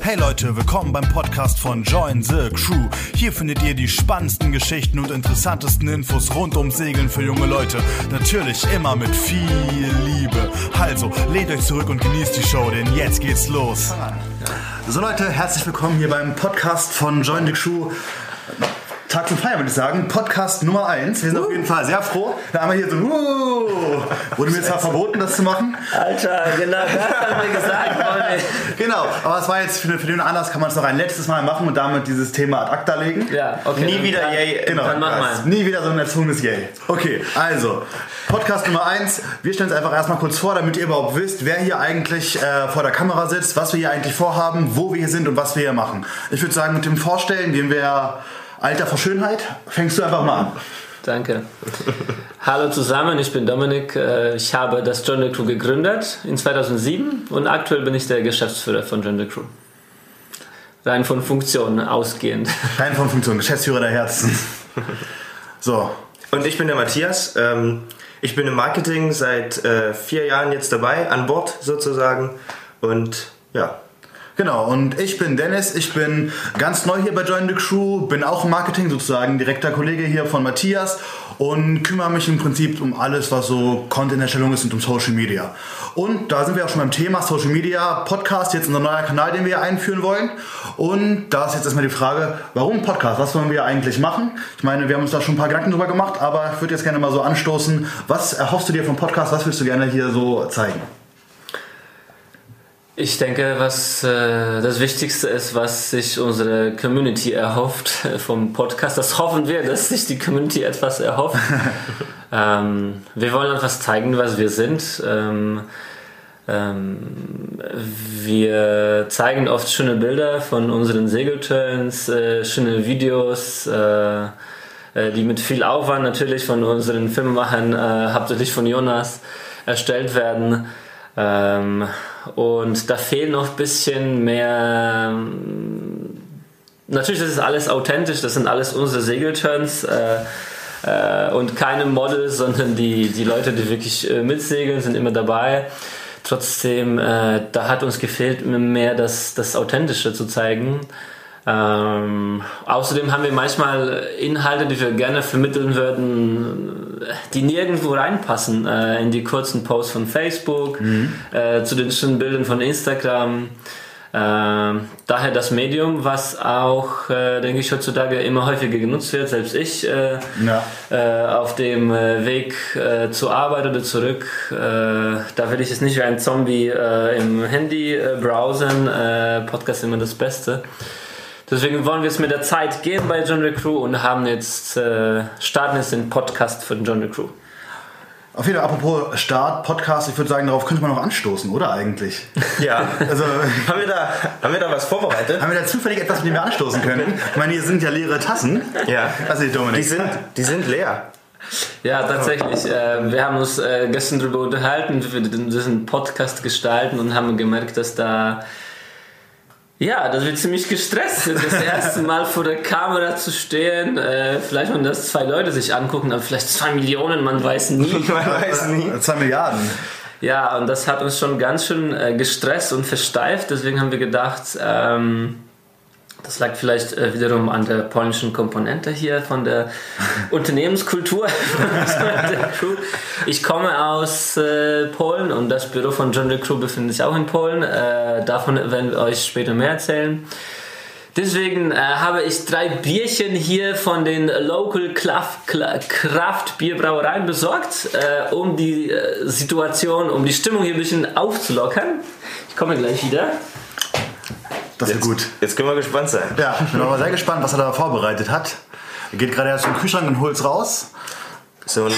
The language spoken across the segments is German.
Hey Leute, willkommen beim Podcast von Join the Crew. Hier findet ihr die spannendsten Geschichten und interessantesten Infos rund ums Segeln für junge Leute. Natürlich immer mit viel Liebe. Also, lehnt euch zurück und genießt die Show, denn jetzt geht's los. So Leute, herzlich willkommen hier beim Podcast von Join the Crew. Tag zum Feiern würde ich sagen. Podcast Nummer 1. Wir sind uh. auf jeden Fall sehr froh. Da haben wir hier so, uh, wurde mir zwar verboten, das zu machen. Alter, genau das haben wir gesagt. Freunde. genau, aber es war jetzt für, für den Anlass, kann man es noch ein letztes Mal machen und damit dieses Thema ad acta legen. Ja, okay. Nie wieder dann, Yay. Genau, dann mach mal. Nie wieder so ein erzwungenes Yay. Okay, also, Podcast Nummer 1. Wir stellen es einfach erstmal kurz vor, damit ihr überhaupt wisst, wer hier eigentlich äh, vor der Kamera sitzt, was wir hier eigentlich vorhaben, wo wir hier sind und was wir hier machen. Ich würde sagen, mit dem Vorstellen gehen wir Alter vor Schönheit, fängst du einfach mal an. Danke. Hallo zusammen, ich bin Dominik. Äh, ich habe das John Crew gegründet in 2007 und aktuell bin ich der Geschäftsführer von John Crew. Rein von Funktionen ausgehend. Rein von Funktionen, Geschäftsführer der Herzen. So. Und ich bin der Matthias. Ähm, ich bin im Marketing seit äh, vier Jahren jetzt dabei, an Bord sozusagen. Und ja, Genau, und ich bin Dennis, ich bin ganz neu hier bei Join the Crew, bin auch im Marketing sozusagen, direkter Kollege hier von Matthias und kümmere mich im Prinzip um alles, was so Content-Erstellung ist und um Social Media. Und da sind wir auch schon beim Thema Social Media Podcast, jetzt unser neuer Kanal, den wir einführen wollen. Und da ist jetzt erstmal die Frage, warum Podcast? Was wollen wir eigentlich machen? Ich meine, wir haben uns da schon ein paar Gedanken drüber gemacht, aber ich würde jetzt gerne mal so anstoßen. Was erhoffst du dir vom Podcast? Was willst du gerne hier so zeigen? Ich denke, was äh, das Wichtigste ist, was sich unsere Community erhofft vom Podcast. Das hoffen wir, dass sich die Community etwas erhofft. ähm, wir wollen etwas zeigen, was wir sind. Ähm, ähm, wir zeigen oft schöne Bilder von unseren Segelturns, äh, schöne Videos, äh, äh die mit viel Aufwand natürlich von unseren Filmemachern, äh, hauptsächlich von Jonas, erstellt werden. Und da fehlt noch ein bisschen mehr. Natürlich, das ist alles authentisch, das sind alles unsere Segelturns. Äh, äh, und keine Models, sondern die, die Leute, die wirklich äh, mitsegeln, sind immer dabei. Trotzdem, äh, da hat uns gefehlt, mehr das, das Authentische zu zeigen. Ähm, außerdem haben wir manchmal Inhalte, die wir gerne vermitteln würden, die nirgendwo reinpassen. Äh, in die kurzen Posts von Facebook, mhm. äh, zu den schönen Bildern von Instagram. Äh, daher das Medium, was auch, äh, denke ich, heutzutage immer häufiger genutzt wird. Selbst ich äh, ja. Äh, auf dem Weg zur Arbeit oder zurück, da will ich es nicht wie ein Zombie im Handy browsen. Podcast ist immer das Beste. Deswegen wollen wir es mit der Zeit gehen bei John the Crew und haben jetzt, äh, starten jetzt den Podcast von John the Crew. Auf jeden Fall, apropos Start, Podcast, ich würde sagen, darauf könnte man noch anstoßen, oder eigentlich? Ja. Also, haben, wir da, haben wir da was vorbereitet? Haben wir da zufällig etwas, mit dem wir anstoßen können? Ich meine, hier sind ja leere Tassen. Ja. Also, Dominik. Die sind, die sind leer. Ja, tatsächlich. Äh, wir haben uns äh, gestern darüber unterhalten, wie wir diesen Podcast gestalten und haben gemerkt, dass da ja, das wird ziemlich gestresst, das erste Mal vor der Kamera zu stehen. Äh, vielleicht wenn das zwei Leute sich angucken, aber vielleicht zwei Millionen, man weiß nie. man weiß nie. Zwei Milliarden. Ja, und das hat uns schon ganz schön äh, gestresst und versteift. Deswegen haben wir gedacht, ähm, das lag vielleicht äh, wiederum an der polnischen Komponente hier von der Unternehmenskultur. ich komme aus äh, Polen und das Büro von John the Crew befindet sich auch in Polen. Äh, davon werden wir euch später mehr erzählen. Deswegen äh, habe ich drei Bierchen hier von den Local Craft Bierbrauereien besorgt, äh, um die äh, Situation, um die Stimmung hier ein bisschen aufzulockern. Ich komme gleich wieder. Das ist gut. Jetzt können wir gespannt sein. Ja, ich bin aber sehr gespannt, was er da vorbereitet hat. Er geht gerade erst zum Kühlschrank und holt es raus. So ein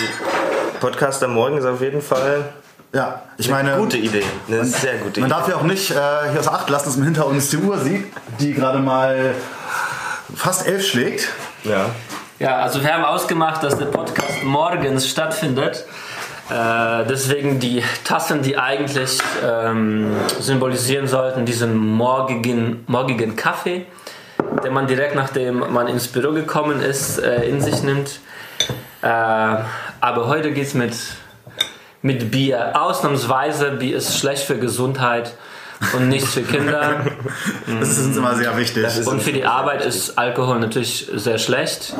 Podcast am Morgen ist auf jeden Fall ja, ich meine. Gute Idee. Eine man, sehr gute Idee. Man darf ja auch nicht äh, hier aus Acht lassen, dass man hinter uns die Uhr sieht, die gerade mal fast elf schlägt. Ja. Ja, also wir haben ausgemacht, dass der Podcast morgens stattfindet. Äh, deswegen die Tassen, die eigentlich ähm, symbolisieren sollten, diesen morgigen, morgigen Kaffee, den man direkt nachdem man ins Büro gekommen ist, äh, in sich nimmt. Äh, aber heute geht es mit, mit Bier. Ausnahmsweise, Bier ist schlecht für Gesundheit. und nichts für Kinder. Das ist uns immer sehr wichtig. Und für die Arbeit ist Alkohol natürlich sehr schlecht.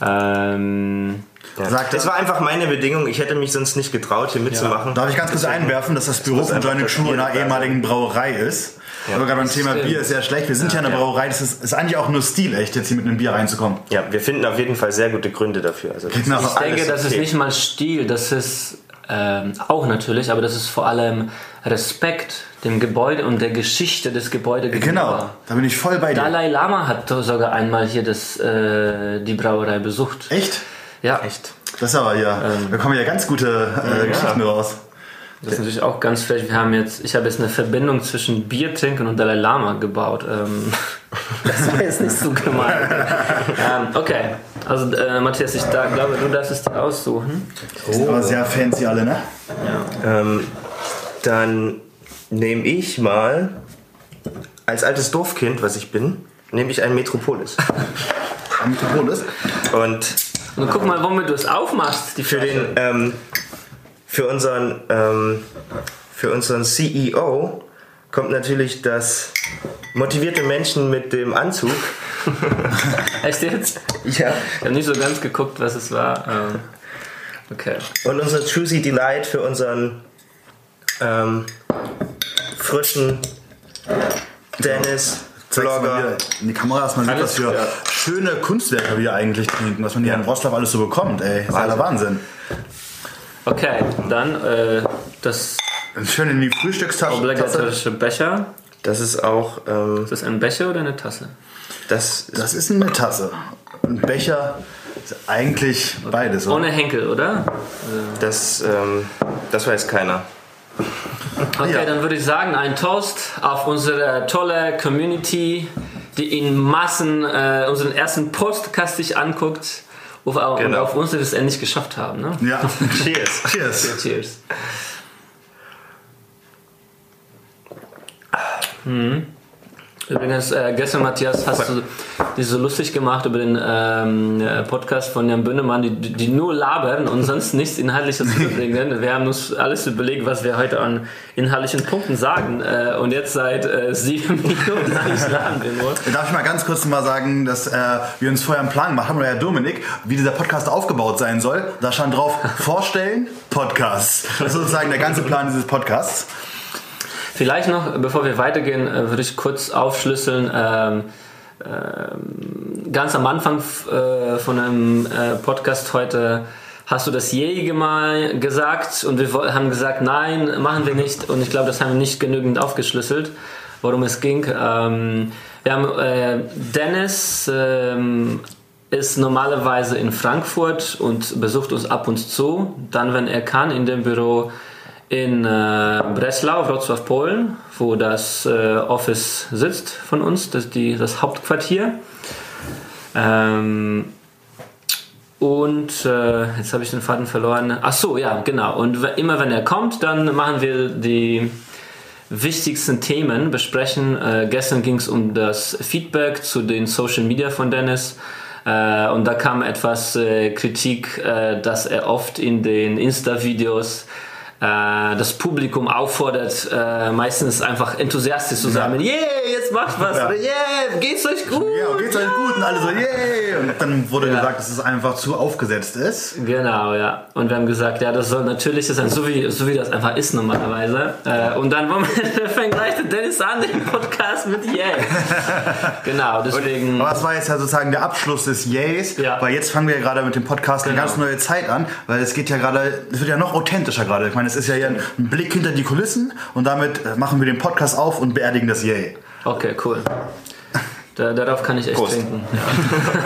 Ähm, Sagt Das war einfach meine Bedingung. Ich hätte mich sonst nicht getraut, hier mitzumachen. Darf ich ganz kurz einwerfen, dass das Büro von Joint Crew in einer ehemaligen Brauerei ist? Aber gerade beim Thema stimmt. Bier ist sehr schlecht. Wir sind ja, in einer ja. Brauerei, das ist, ist eigentlich auch nur stilecht, jetzt hier mit einem Bier reinzukommen. Ja, wir finden auf jeden Fall sehr gute Gründe dafür. Also Genau. ich denke, alles das ist okay. nicht mal Stil, das ist ähm, auch natürlich, aber das ist vor allem Respekt dem Gebäude und der Geschichte des Gebäudes Genau, da bin ich voll bei dir. Dalai Lama hat sogar einmal hier das, äh, die Brauerei besucht. Echt? Ja, Echt. Das ist aber ja, Ähm, da kommen ja ganz gute äh, Geschichten raus. Das ist natürlich auch ganz frech. Wir haben jetzt, ich habe jetzt eine Verbindung zwischen Bier trinken und Dalai Lama gebaut. Ähm, das war jetzt nicht so gemein. ähm, okay, also äh, Matthias, ich da, glaube, du darfst es dir aussuchen. Die sind aber sehr fancy alle, ne? Ähm, dann nehme ich mal, als altes Dorfkind, was ich bin, nehme ich ein Metropolis. Ist. Und Und guck mal, womit du es aufmachst, die für Flasche. den, ähm, für unseren, ähm, für unseren CEO kommt natürlich das motivierte Menschen mit dem Anzug. Echt jetzt? Ja. Ich habe nicht so ganz geguckt, was es war. Ähm, okay. Und unser Juicy Delight für unseren ähm, frischen Dennis Zeig's mal Blogger. in die Kamera, dass man sieht, was für klar. Schöne Kunstwerke wir eigentlich trinken, was man hier in Rostock alles so bekommt, ey. Das ist der Wahnsinn. Okay, dann äh, das Schön in die Frühstückstasche. obligatorische Becher. Das ist auch, ähm, Ist das ein Becher oder eine Tasse? das ist, Das ist eine Tasse. Ein Becher ist eigentlich beides. oder? Ohne Henkel, oder? das, ähm, das weiß keiner. Okay, Ja. dann würde ich sagen, ein Toast auf unsere tolle Community, die in Massen äh, unseren ersten Podcast sich anguckt auf, und Genau. auf uns, wir es endlich geschafft haben. Ne? Ja. Cheers. Cheers. Cheers. Mhm. Übrigens, äh, gestern, Matthias, hast du dich so lustig gemacht über den ähm, äh, Podcast von Jan Bünnemann, die, die nur labern und sonst nichts Inhaltliches bringen. Wir haben uns alles überlegt, was wir heute an inhaltlichen Punkten sagen. Äh, und jetzt seit äh, sieben Minuten labern wir nur. Darf ich mal ganz kurz mal sagen, dass äh, wir uns vorher einen Plan gemacht haben, oder Herr Dominik, wie dieser Podcast aufgebaut sein soll. Da stand drauf, vorstellen, Podcast. Das ist sozusagen der ganze Plan dieses Podcasts. Vielleicht noch, bevor wir weitergehen, äh, würde ich kurz aufschlüsseln. Ähm, ähm, ganz am Anfang äh, von einem äh, Podcast heute hast du das je mal gesagt und wir haben gesagt, nein, machen wir nicht. Und ich glaube, das haben wir nicht genügend aufgeschlüsselt, worum es ging. Ähm, wir haben äh, Dennis. Ähm, ist normalerweise in Frankfurt und besucht uns ab und zu. Dann, wenn er kann, in dem Büro in äh, Breslau, Wrocław, Polen, wo das äh, Office sitzt von uns, das, die, das Hauptquartier. Ähm, und äh, jetzt habe ich den Faden verloren. Ach so, ja, genau. Und immer wenn er kommt, dann machen wir die wichtigsten Themen besprechen. Äh, gestern ging es um das Feedback zu den Social Media von Dennis. Äh, und da kam etwas äh, Kritik, äh, dass er oft in den Insta-Videos das Publikum auffordert, äh, meistens einfach enthusiastisch zu sein. Yeah, jetzt macht was. Ja. Yeah, geht's euch gut. Ja, geht's euch gut? Und alle so, yay! Und dann wurde Ja. gesagt, dass es einfach zu aufgesetzt ist. Genau, ja. Und wir haben gesagt, ja, das soll natürlich sein, so wie, so wie das einfach ist normalerweise. Äh, und dann fängt gleich der Dennis an, den Podcast mit Yay. genau, deswegen. Aber es war jetzt ja sozusagen der Abschluss des Yays, Ja. weil jetzt fangen wir ja gerade mit dem Podcast eine Genau. ganz neue Zeit an, weil es geht ja gerade, es wird ja noch authentischer gerade. Ich meine, es ist ja hier ein Blick hinter die Kulissen und damit äh, machen wir den Podcast auf und beerdigen das Yay. Okay, cool. Da, darauf kann ich echt Prost. trinken.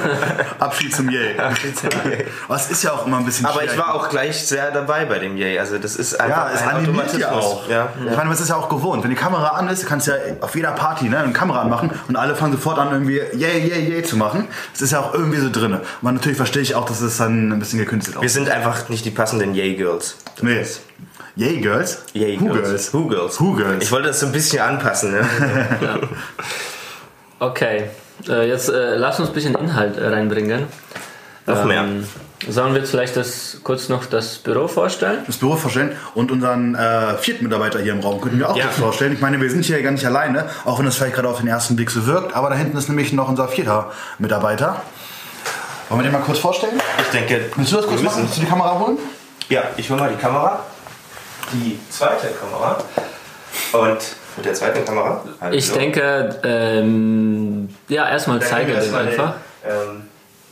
Abschied zum Yay. Aber es ist ja auch immer ein bisschen Aber ich schwierig. war auch gleich sehr dabei bei dem Yay. Also das ist einfach Ja, es ein animiert ja auch. Ja. Ich meine, das ist ja auch gewohnt. Wenn die Kamera an ist, kannst du ja auf jeder Party ne, eine Kamera anmachen und alle fangen sofort an, irgendwie yay, yay, yay zu machen. Das ist ja auch irgendwie so drin. Und natürlich verstehe ich auch, dass es dann ein bisschen gekünstelt Wir aussieht. sind einfach nicht die passenden Yay-Girls. Nee. Yay Girls? Yay Who Girls. Girls? Who Girls. Who Girls? Ich wollte das so ein bisschen anpassen. Ne? Okay, äh, jetzt äh, lass uns ein bisschen Inhalt äh, reinbringen. Noch mehr. Ähm, Sollen wir jetzt vielleicht das, kurz noch das Büro vorstellen? Das Büro vorstellen und unseren äh, vierten Mitarbeiter hier im Raum könnten wir auch Ja. kurz vorstellen. Ich meine, wir sind hier gar nicht alleine, auch wenn das vielleicht gerade auf den ersten Blick so wirkt, aber da hinten ist nämlich noch unser vierter Mitarbeiter. Wollen wir den mal kurz vorstellen? Ich denke, Willst du das kurz machen? Willst du die Kamera holen? Ja, ich hole mal die Kamera. Die zweite Kamera. Und mit der zweiten Kamera. Hallo. Ich denke, ähm, ja, erstmal zeige den erstmal einfach. Den,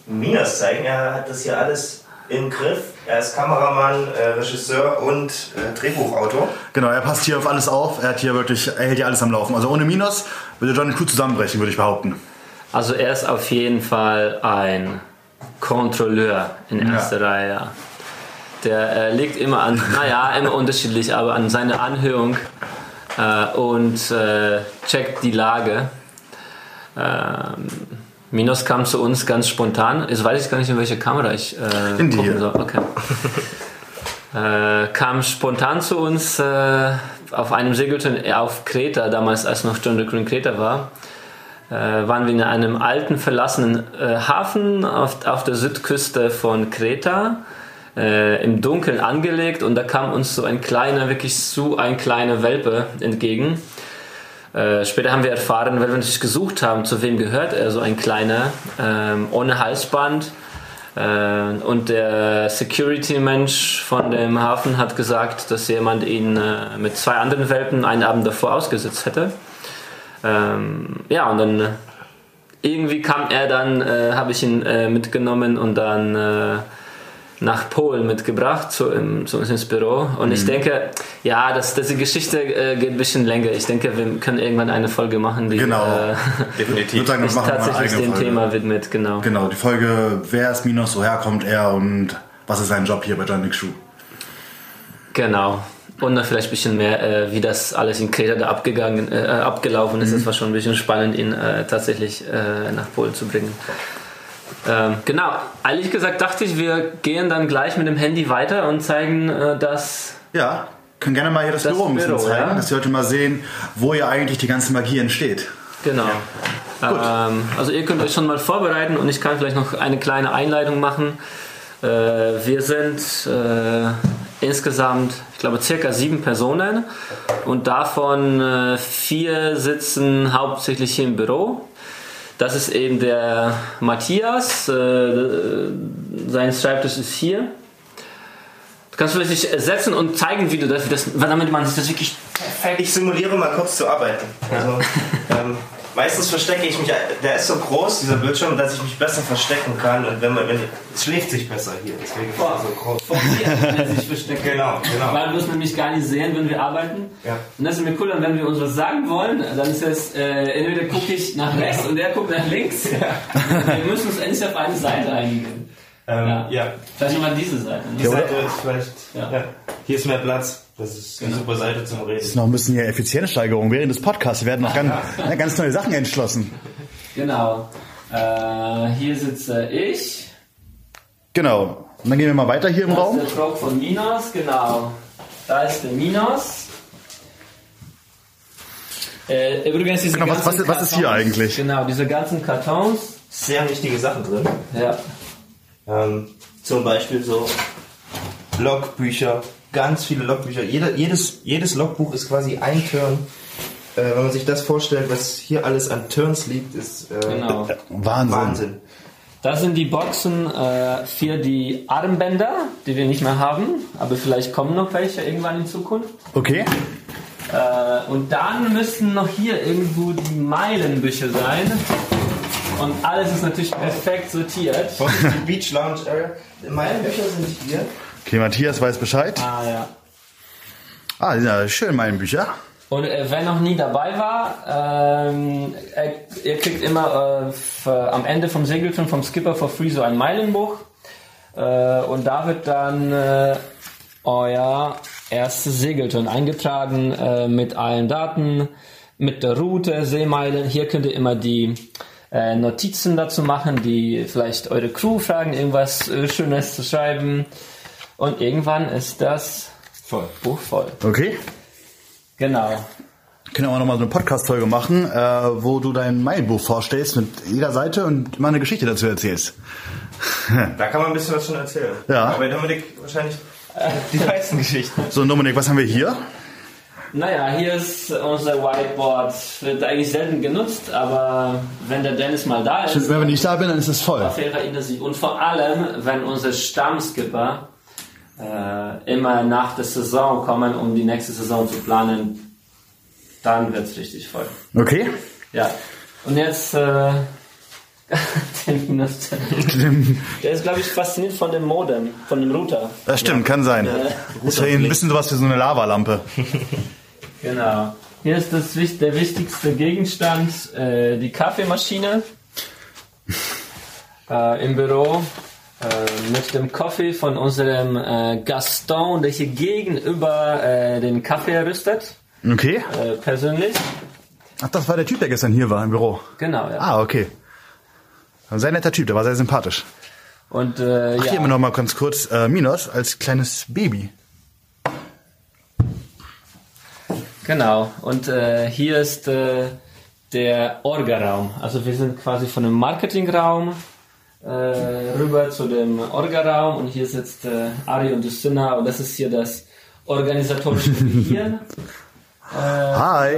ähm, Minas zeigen. Er hat das hier alles im Griff. Er ist Kameramann, äh, Regisseur und äh, Drehbuchautor. Genau, er passt hier auf alles auf. Er hat hier wirklich, er hält hier alles am Laufen. Also ohne Minos würde Johnny Crew zusammenbrechen, würde ich behaupten. Also er ist auf jeden Fall ein Kontrolleur in erster Reihe. Der äh, legt immer an, naja, immer unterschiedlich, aber an seine Anhörung äh, und äh, checkt die Lage. Ähm, Minos kam zu uns ganz spontan. Jetzt weiß ich gar nicht, in welche Kamera ich äh, In die soll. Okay. äh, kam spontan zu uns äh, auf einem Segelturn auf Kreta, damals als noch John de Kreta war äh, waren wir in einem alten verlassenen äh, Hafen auf, auf der Südküste von Kreta, äh, im Dunkeln angelegt und da kam uns so ein kleiner, wirklich so ein kleiner Welpe entgegen. Äh, später haben wir erfahren, weil wir natürlich gesucht haben, zu wem gehört er, so ein kleiner, ähm, ohne Halsband. Äh, und der Security-Mensch von dem Hafen hat gesagt, dass jemand ihn äh, mit zwei anderen Welpen einen Abend davor ausgesetzt hätte. Ähm, ja, und dann äh, irgendwie kam er dann, äh, habe ich ihn äh, mitgenommen und dann äh, nach Polen mitgebracht zu, im, zu uns ins Büro. Und ich denke, ja, das, diese Geschichte äh, geht ein bisschen länger. Ich denke, wir können irgendwann eine Folge machen, die Genau. äh, Definitiv. sagen, wir machen tatsächlich dem Folge. Thema widmet. Genau. Genau, die Folge, wer ist Minos, woher kommt er und was ist sein Job hier bei Johnny Crew? Genau. Und dann vielleicht ein bisschen mehr, äh, wie das alles in Kreta da abgegangen, äh, abgelaufen ist. Das war schon ein bisschen spannend, ihn äh, tatsächlich äh, nach Polen zu bringen. Ähm, genau. Ehrlich gesagt dachte ich, wir gehen dann gleich mit dem Handy weiter und zeigen äh, das. Ja, können gerne mal hier das, Das Büro ein bisschen Büro, zeigen, ja. dass die Leute mal sehen, wo ja eigentlich die ganze Magie entsteht. Genau. Ähm, also ihr könnt euch schon mal vorbereiten und ich kann vielleicht noch eine kleine Einleitung machen. Äh, wir sind äh, insgesamt, ich glaube, circa sieben Personen und davon äh, vier sitzen hauptsächlich hier im Büro. Das ist eben der Matthias, äh, sein Schreibtisch ist hier. Du kannst vielleicht dich setzen und zeigen, wie du das, das damit man sich das wirklich perfekt Ich simuliere mal kurz zu arbeiten. Also, ähm, meistens verstecke ich mich, der ist so groß, dieser Bildschirm, dass ich mich besser verstecken kann. Und wenn man, wenn, es schläft sich besser hier, deswegen ist er so groß. sich verstecken. Genau, genau. Weil wir es nämlich gar nicht sehen, wenn wir arbeiten. Ja. Und das ist mir cool, und wenn wir uns was sagen wollen, dann ist es, äh, entweder gucke ich nach rechts und der guckt nach links. Wir müssen uns endlich auf eine Seite einigen. Ähm, Ja. ja. Vielleicht mal diese Seite. Die Seite ist vielleicht, Ja. ja. hier ist mehr Platz. Das ist eine super Seite zum Das Reden. ist noch ein bisschen hier Effizienzsteigerung während des Podcasts. Wir werden noch ganz, ja, ganz neue Sachen entschlossen. Genau. Äh, hier sitze ich. Genau. Und dann gehen wir mal weiter hier im Das Raum. ist der Frog von Minos, genau. Da ist der Minos. Äh, übrigens diese Genau, was- was- was ist hier Kartons- eigentlich? Genau, diese ganzen Kartons. Sehr wichtige Sachen drin. Ja. Ähm, zum Beispiel so Logbücher, ganz viele Logbücher. Jeder, jedes, jedes Logbuch ist quasi ein Turn. Äh, wenn man sich das vorstellt, was hier alles an Turns liegt, ist äh, Genau. Wahnsinn. Wahnsinn. Das sind die Boxen äh, für die Armbänder, die wir nicht mehr haben, aber vielleicht kommen noch welche irgendwann in Zukunft. Okay. Äh, und dann müssten noch hier irgendwo die Meilenbücher sein. Und alles ist natürlich perfekt sortiert. Die Beach Lounge Area. Meine Bücher sind hier. Okay, Matthias weiß Bescheid. Ah ja. Ah, die sind ja schön, meine Bücher. Und äh, wer noch nie dabei war, ähm, er, ihr kriegt immer äh, für, am Ende vom Segelturn vom Skipper for free so ein Meilenbuch. Äh, und da wird dann äh, euer erstes Segelturn eingetragen äh, mit allen Daten, mit der Route, Seemeilen. Hier könnt ihr immer die äh, Notizen dazu machen, die vielleicht eure Crew fragen, irgendwas äh, Schönes zu schreiben. Und irgendwann ist das Voll. Buch voll. Okay. Genau. Können wir auch nochmal so eine Podcast-Folge machen, äh, wo du dein Meilenbuch vorstellst mit jeder Seite und immer eine Geschichte dazu erzählst. Da kann man ein bisschen was schon erzählen. Ja. Aber Dominik wahrscheinlich die meisten Geschichten. So, Dominik, was haben wir hier? Naja, hier ist unser Whiteboard. Wird eigentlich selten genutzt, aber wenn der Dennis mal da ist, Wenn ich da bin, dann ist es voll. auf jeden Fall intensiv. Und vor allem, wenn unser Stammskipper äh, immer nach der Saison kommen, um die nächste Saison zu planen, dann wird es richtig voll. Okay. Ja. Und jetzt äh, den Minus. Der ist, glaube ich, fasziniert von dem Modem, von dem Router. Das stimmt, kann sein. Das ist ein bisschen sowas wie so eine Lavalampe. Genau. Hier ist das, der wichtigste Gegenstand, äh, die Kaffeemaschine äh, im Büro äh, mit dem Kaffee von unserem äh, Gaston, der hier gegenüber äh, den Kaffee rüstet, Okay. äh, persönlich. Ach, das war der Typ, der gestern hier war im Büro. Genau, ja. Ah, okay. Ein sehr netter Typ, der war sehr sympathisch. Und äh, Ach, hier ja, noch mal ganz kurz äh, Minos als kleines Baby. genau. Und hier ist der Orga-Raum. Also wir sind quasi von dem Marketingraum rüber zu dem Orga-Raum und hier sitzt äh, Ari und Justina und das ist hier das organisatorische Gehirn. Äh, Hi.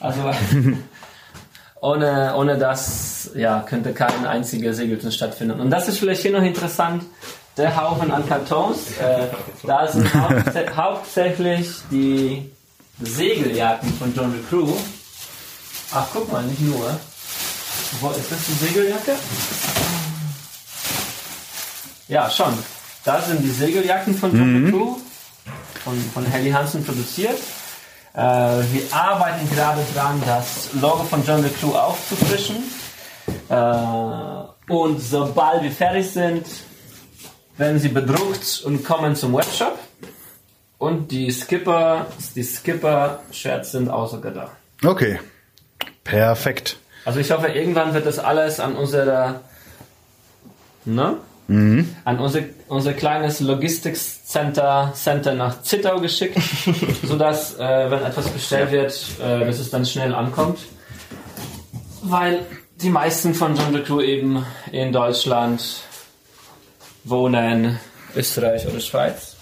Also ohne, ohne das ja, könnte kein einziger Segelturn stattfinden. Und das ist vielleicht hier noch interessant, der Haufen an Kartons. Äh, da sind hauptsä hauptsächlich die Segeljacken von John Crew. Ach, guck mal, nicht nur. Wo, ist das die Segeljacke? Ja, schon. Da sind die Segeljacken von John the Crew, von, von Helly Hansen produziert. Äh, wir arbeiten gerade dran, das Logo von John the Crew aufzufrischen. Äh, und sobald wir fertig sind, werden sie bedruckt und kommen zum Webshop. Und die Skipper, die Skipper-Shirts sind sogar da. Okay. Perfekt. Also ich hoffe, irgendwann wird das alles an unserer, ne? An unser, unser kleines Logistikcenter Center nach Zittau geschickt, sodass, äh, wenn etwas bestellt wird, äh, dass es dann schnell ankommt. Weil die meisten von John the Crew eben in Deutschland wohnen, Österreich oder Schweiz.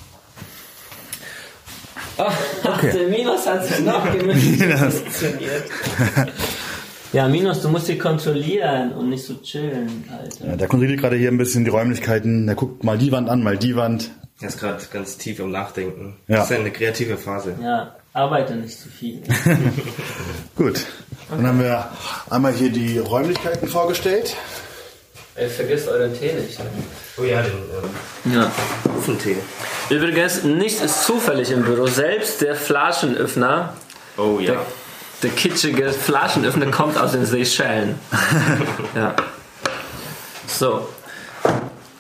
Ach, der Minus hat sich noch gemütlich positioniert. Ja, Minus, du musst dich kontrollieren und nicht so chillen, Alter. Ja, der kontrolliert gerade hier ein bisschen die Räumlichkeiten. Der guckt mal die Wand an, mal die Wand. Er ist gerade ganz tief im Nachdenken. Ja. Das ist eine kreative Phase. Ja, arbeite nicht zu viel. Gut. Dann haben wir einmal hier die Räumlichkeiten vorgestellt. Ey, vergesst euren Tee nicht. Oh ja, den ähm, Ja. Ofentee. Übrigens, nichts ist zufällig im Büro. Selbst der Flaschenöffner, Oh ja. der, der kitschige Flaschenöffner kommt aus den Seychellen. ja. So,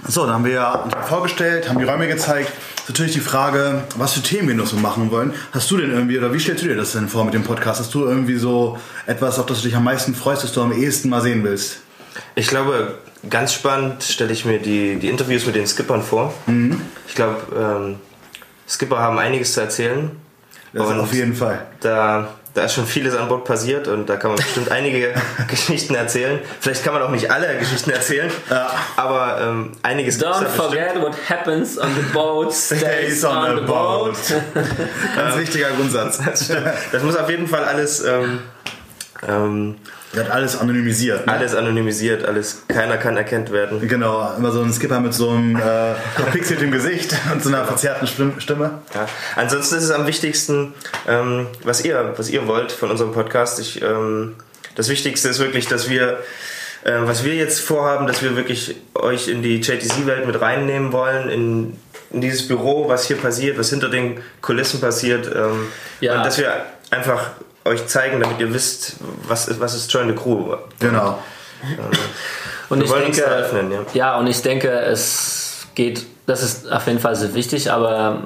So, dann haben wir ja vorgestellt, haben die Räume gezeigt. Ist natürlich die Frage, was für Themen wir noch so machen wollen. Hast du denn irgendwie, oder wie stellst du dir das denn vor mit dem Podcast? Hast du irgendwie so etwas, auf das du dich am meisten freust, das du am ehesten mal sehen willst? Ich glaube, ganz spannend stelle ich mir die, die Interviews mit den Skippern vor. Ich glaube, ähm, Skipper haben einiges zu erzählen. Das auf jeden Fall. Da, da ist schon vieles an Bord passiert und da kann man bestimmt einige Geschichten erzählen. Vielleicht kann man auch nicht alle Geschichten erzählen, Ja. aber ähm, einiges gibt's don't da bestimmt. forget what happens on the boat stays on the boat. Ganz wichtiger Grundsatz. Das. Das muss auf jeden Fall alles, ähm, ähm, Wird alles anonymisiert. Ne? alles anonymisiert, alles, keiner kann erkannt werden. Genau, immer so ein Skipper mit so einem äh, verpixeltem Gesicht und so einer verzerrten Stimm- Stimme. Ja. Ansonsten ist es am wichtigsten, ähm, was ihr, was ihr wollt von unserem Podcast. Ich, ähm, das Wichtigste ist wirklich, dass wir, äh, was wir jetzt vorhaben, dass wir wirklich euch in die JTC-Welt mit reinnehmen wollen, in, in dieses Büro, was hier passiert, was hinter den Kulissen passiert. Ähm, Ja. Und dass wir einfach euch zeigen, damit ihr wisst, was ist, was ist Join the Crew. Genau. Und Wir ich denke, da öffnen, ja. und ich denke, es geht, das ist auf jeden Fall sehr wichtig, aber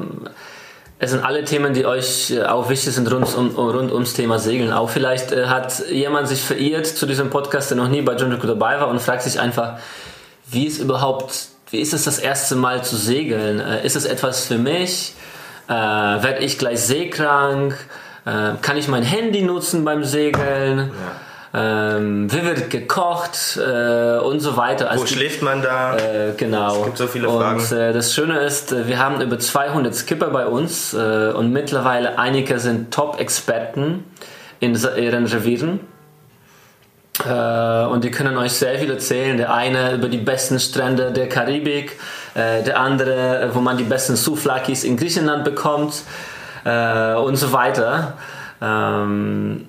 es sind alle Themen, die euch äh, auch wichtig sind rund, um, rund ums Thema Segeln. Auch vielleicht äh, hat jemand sich verirrt zu diesem Podcast, der noch nie bei John Rico dabei war und fragt sich einfach, wie ist überhaupt, wie ist es das erste Mal zu segeln? Äh, ist es etwas für mich? Äh, Werde ich gleich seekrank? Äh, kann ich mein Handy nutzen beim Segeln? Ähm, wie wird gekocht äh, und so weiter. Wo Also, schläft man da? äh, genau. Es gibt so viele und, Fragen. Äh, das Schöne ist, äh, wir haben über 200 Skipper bei uns äh, und mittlerweile einige sind Top-Experten in ihren Revieren. Äh, und die können euch sehr viel erzählen. Der eine über die besten Strände der Karibik, der andere, wo man die besten Souflakis in Griechenland bekommt äh, und so weiter. Ähm,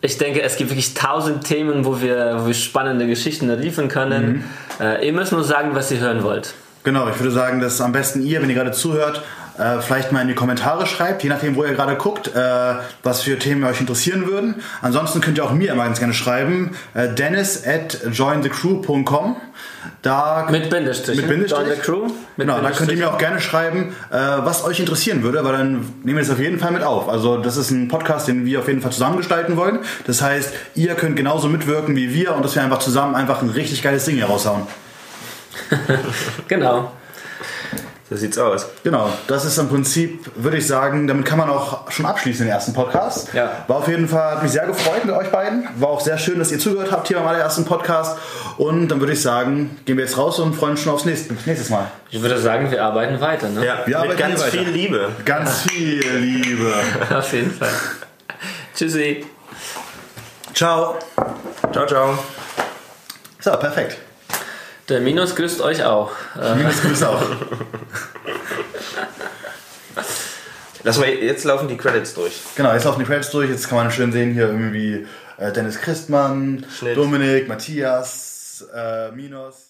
ich denke, es gibt wirklich tausend Themen, wo wir, wo wir spannende Geschichten liefern können. Äh, ihr müsst nur sagen, was ihr hören wollt. Genau, ich würde sagen, dass am besten ihr, wenn ihr gerade zuhört, äh, vielleicht mal in die Kommentare schreibt, je nachdem, wo ihr gerade guckt, äh, was für Themen euch interessieren würden. Ansonsten könnt ihr auch mir immer ganz gerne schreiben, äh, dennis at jointhecrew.com. Da Mit Bindestrich. Mit Bindestrich? Join the Crew. Genau, da könnt ihr mir auch gerne schreiben, äh, was euch interessieren würde, weil dann nehmen wir es auf jeden Fall mit auf. Also das ist ein Podcast, den wir auf jeden Fall zusammen gestalten wollen. Das heißt, ihr könnt genauso mitwirken wie wir und dass wir einfach zusammen einfach ein richtig geiles Ding hier raushauen. Genau. So sieht's aus. Genau, das ist im Prinzip, würde ich sagen, damit kann man auch schon abschließen, den ersten Podcast. Ja. War auf jeden Fall, hat mich sehr gefreut mit euch beiden. War auch sehr schön, dass ihr zugehört habt hier beim allerersten Podcast. Und dann würde ich sagen, gehen wir jetzt raus und freuen uns schon aufs nächste, nächstes Mal. Ich würde sagen, wir arbeiten weiter. Ne? Ja, Wir mit arbeiten ganz viel Liebe. Ganz viel Liebe. Auf jeden Fall. Tschüssi. Ciao. Ciao, ciao. So, perfekt. Der Minus grüßt euch auch. Minus Grüße auch. Lass mal, jetzt laufen die Credits durch. Genau, jetzt laufen die Credits durch. Jetzt kann man schön sehen hier irgendwie äh, Dennis Christmann, Schnitt. Dominik, Matthias, äh, Minos.